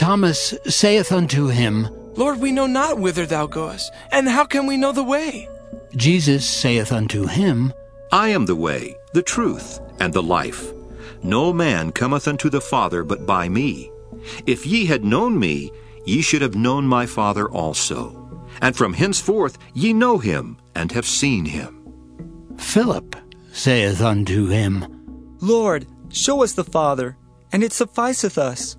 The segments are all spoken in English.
Thomas saith unto him, Lord, we know not whither thou goest, and how can we know the way? Jesus saith unto him, I am the way, the truth, and the life. No man cometh unto the Father but by me. If ye had known me, ye should have known my Father also. And from henceforth ye know him, and have seen him. Philip saith unto him, Lord, show us the Father, and it sufficeth us.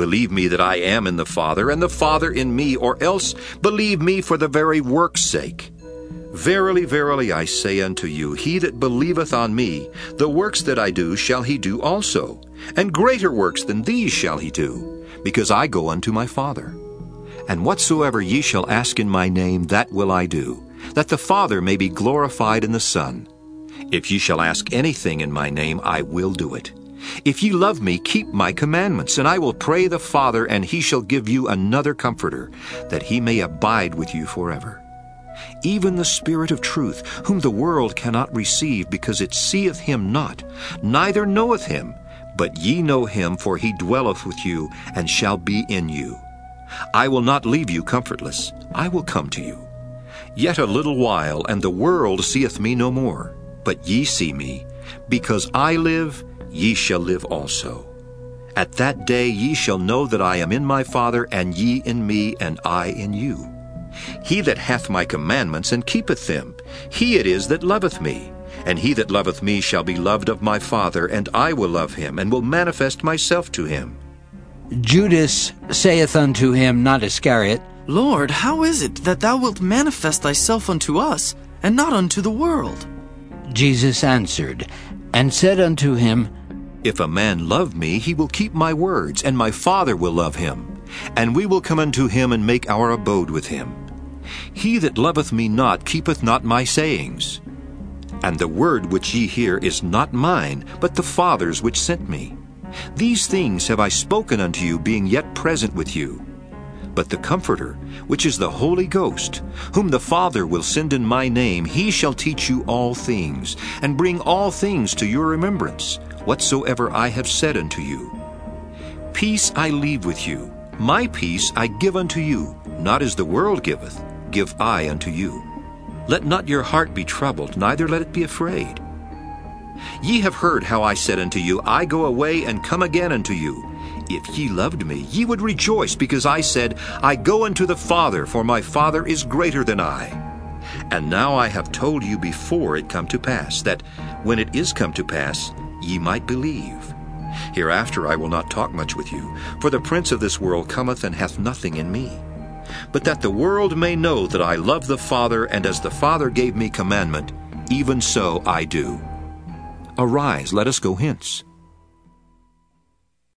Believe me that I am in the Father, and the Father in me, or else believe me for the very work's sake. Verily, verily, I say unto you, he that believeth on me, the works that I do shall he do also, and greater works than these shall he do, because I go unto my Father. And whatsoever ye shall ask in my name, that will I do, that the Father may be glorified in the Son. If ye shall ask anything in my name, I will do it. If ye love me, keep my commandments, and I will pray the Father, and he shall give you another Comforter, that he may abide with you forever. Even the Spirit of truth, whom the world cannot receive, because it seeth him not, neither knoweth him, but ye know him, for he dwelleth with you, and shall be in you. I will not leave you comfortless, I will come to you. Yet a little while, and the world seeth me no more. But ye see me, because I live, ye shall live also. At that day ye shall know that I am in my Father, and ye in me, and I in you. He that hath my commandments and keepeth them, he it is that loveth me. And he that loveth me shall be loved of my Father, and I will love him, and will manifest myself to him. Judas saith unto him, not Iscariot, Lord, how is it that thou wilt manifest thyself unto us, and not unto the world? Jesus answered, and said unto him, If a man love me, he will keep my words, and my Father will love him. And we will come unto him and make our abode with him. He that loveth me not keepeth not my sayings. And the word which ye hear is not mine, but the Father's which sent me. These things have I spoken unto you, being yet present with you. But the Comforter, which is the Holy Ghost, whom the Father will send in my name, he shall teach you all things, and bring all things to your remembrance, whatsoever I have said unto you. Peace I leave with you, my peace I give unto you, not as the world giveth, give I unto you. Let not your heart be troubled, neither let it be afraid. Ye have heard how I said unto you, I go away and come again unto you. If ye loved me, ye would rejoice, because I said, I go unto the Father, for my Father is greater than I. And now I have told you before it come to pass, that when it is come to pass, ye might believe. Hereafter I will not talk much with you, for the prince of this world cometh and hath nothing in me. But that the world may know that I love the Father, and as the Father gave me commandment, even so I do. Arise, let us go hence.